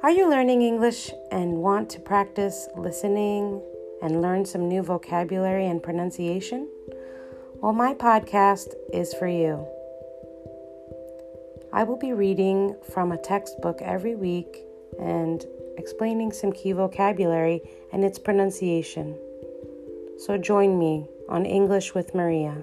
Are you learning English and want to practice listening and learn some new vocabulary and pronunciation? Well, my podcast is for you. I will be reading from a textbook every week and explaining some key vocabulary and its pronunciation. So join me on English with Maria.